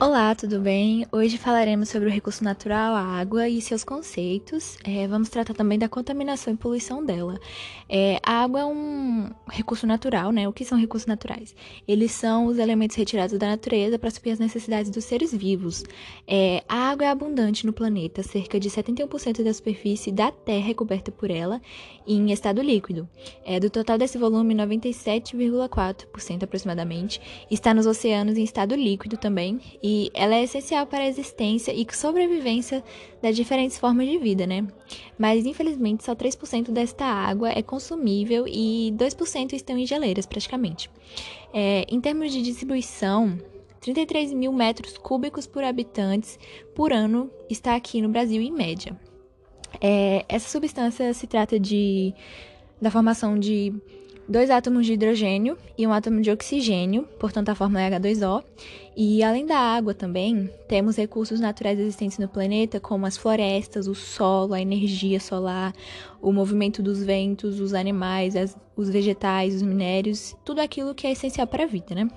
Olá, tudo bem? Hoje falaremos sobre o recurso natural, a água e seus conceitos. É, vamos tratar também da contaminação e poluição dela. É, a água é um recurso natural, né? O que são recursos naturais? Eles são os elementos retirados da natureza para suprir as necessidades dos seres vivos. É, a água é abundante no planeta, cerca de 71% da superfície da Terra é coberta por ela em estado líquido. É, do total desse volume, 97,4% aproximadamente está nos oceanos em estado líquido também e ela é essencial para a existência e sobrevivência das diferentes formas de vida, né? Mas infelizmente só 3% desta água é consumível e 2% estão em geleiras praticamente. É, em termos de distribuição, 33 mil metros cúbicos por habitantes por ano está aqui no Brasil em média. É, essa substância se trata de da formação de dois átomos de hidrogênio e um átomo de oxigênio, portanto a fórmula é H2O. E além da água também, temos recursos naturais existentes no planeta, como as florestas, o solo, a energia solar, o movimento dos ventos, os animais, as, os vegetais, os minérios, tudo aquilo que é essencial para a vida, né?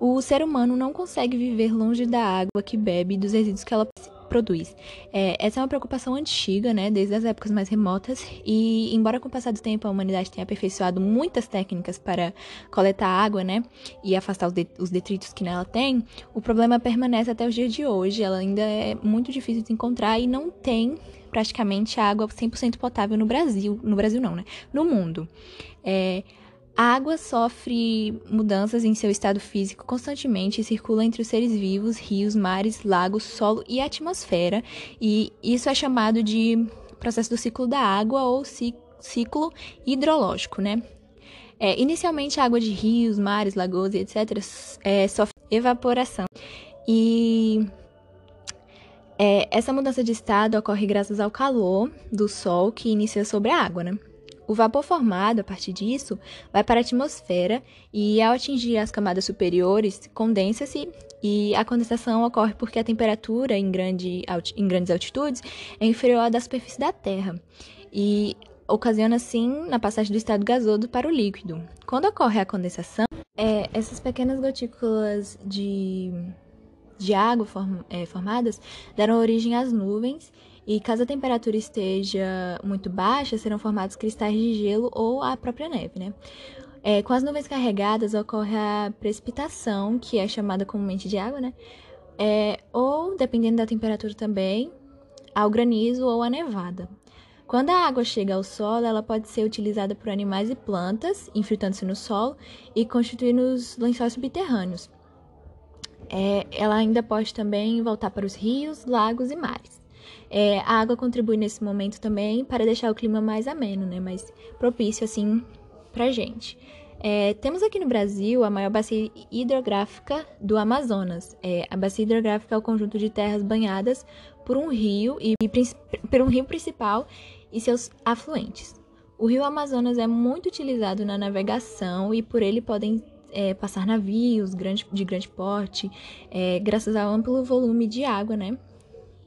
O ser humano não consegue viver longe da água que bebe e dos resíduos que ela produz. É, essa é uma preocupação antiga, né, desde as épocas mais remotas, e embora com o passar do tempo a humanidade tenha aperfeiçoado muitas técnicas para coletar água, né, e afastar os, de os detritos que nela tem, o problema permanece até os dias de hoje. Ela ainda é muito difícil de encontrar e não tem praticamente água 100% potável no Brasil, no Brasil não, né, no mundo. É, a água sofre mudanças em seu estado físico constantemente e circula entre os seres vivos, rios, mares, lagos, solo e atmosfera, e isso é chamado de processo do ciclo da água ou ciclo hidrológico, né? É, inicialmente, a água de rios, mares, lagoas e etc. É, sofre evaporação. E é, essa mudança de estado ocorre graças ao calor do sol que inicia sobre a água, né? O vapor formado a partir disso vai para a atmosfera e, ao atingir as camadas superiores, condensa-se e a condensação ocorre porque a temperatura em, grande, em grandes altitudes é inferior à da superfície da Terra e ocasiona, assim, na passagem do estado gasoso para o líquido. Quando ocorre a condensação, é, essas pequenas gotículas de, de água form, é, formadas deram origem às nuvens e caso a temperatura esteja muito baixa, serão formados cristais de gelo ou a própria neve, né? É, com as nuvens carregadas ocorre a precipitação, que é chamada comumente de água, né? É, ou, dependendo da temperatura também, ao granizo ou a nevada. Quando a água chega ao solo, ela pode ser utilizada por animais e plantas, infiltrando-se no solo e constituindo os lençóis subterrâneos. É, ela ainda pode também voltar para os rios, lagos e mares. É, a água contribui nesse momento também para deixar o clima mais ameno, né? Mais propício, assim, pra gente. É, temos aqui no Brasil a maior bacia hidrográfica do Amazonas. É, a bacia hidrográfica é o conjunto de terras banhadas por um rio e por um rio principal e seus afluentes. O rio Amazonas é muito utilizado na navegação e por ele podem é, passar navios grande, de grande porte, é, graças ao amplo volume de água, né?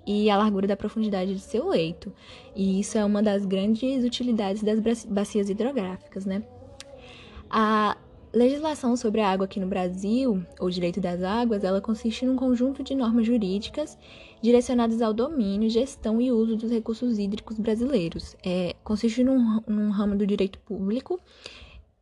e a largura da profundidade de seu leito. E isso é uma das grandes utilidades das bacias hidrográficas, né? A legislação sobre a água aqui no Brasil, ou direito das águas, ela consiste num conjunto de normas jurídicas direcionadas ao domínio, gestão e uso dos recursos hídricos brasileiros. É, consiste num, num ramo do direito público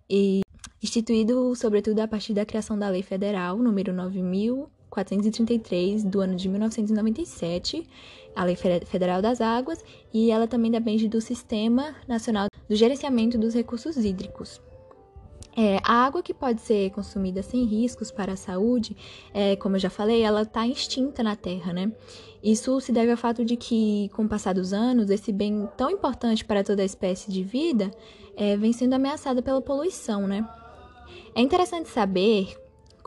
e instituído, sobretudo, a partir da criação da Lei Federal número 9000 433 do ano de 1997, a Lei Federal das Águas, e ela também depende do Sistema Nacional do Gerenciamento dos Recursos Hídricos. É, a água que pode ser consumida sem riscos para a saúde, é, como eu já falei, ela está extinta na Terra, né? Isso se deve ao fato de que, com o passar dos anos, esse bem tão importante para toda a espécie de vida é, vem sendo ameaçado pela poluição, né? É interessante saber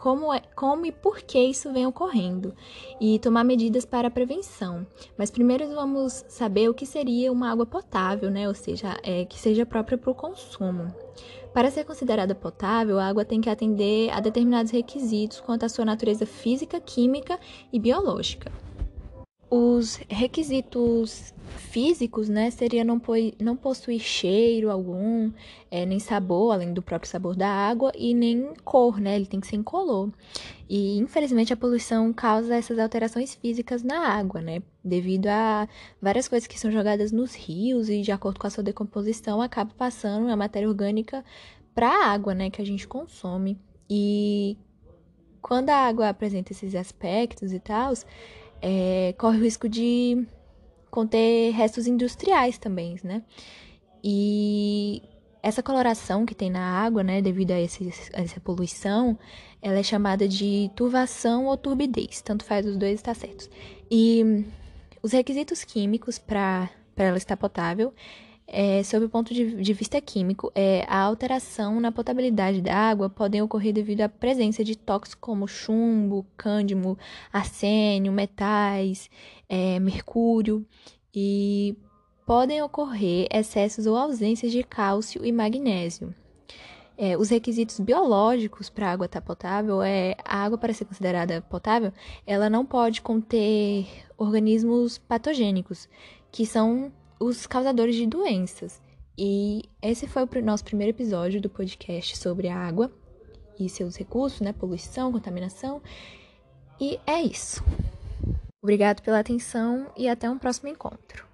como, é, como e por que isso vem ocorrendo e tomar medidas para a prevenção. Mas primeiro vamos saber o que seria uma água potável, né? ou seja, é, que seja própria para o consumo. Para ser considerada potável, a água tem que atender a determinados requisitos quanto à sua natureza física, química e biológica. Os requisitos físicos, né, seria não, po não possuir cheiro algum, é, nem sabor, além do próprio sabor da água, e nem cor, né, ele tem que ser incolor. E, infelizmente, a poluição causa essas alterações físicas na água, né, devido a várias coisas que são jogadas nos rios e, de acordo com a sua decomposição, acaba passando a matéria orgânica para a água, né, que a gente consome. E quando a água apresenta esses aspectos e tal, é, corre o risco de conter restos industriais também, né? E essa coloração que tem na água, né, devido a, esse, a essa poluição, ela é chamada de turvação ou turbidez, tanto faz os dois estar certos. E os requisitos químicos para ela estar potável é, sob o ponto de, de, vista químico, é, a alteração na potabilidade da água podem ocorrer devido à presença de tóxicos como chumbo, cândimo, arsênio, metais, é, mercúrio e podem ocorrer excessos ou ausências de cálcio e magnésio. É, os requisitos biológicos para a água estar potável é a água para ser considerada potável, ela não pode conter organismos patogênicos, que são os causadores de doenças. E esse foi o nosso primeiro episódio do podcast sobre a água e seus recursos, né? Poluição, contaminação. E é isso. Obrigado pela atenção e até um próximo encontro.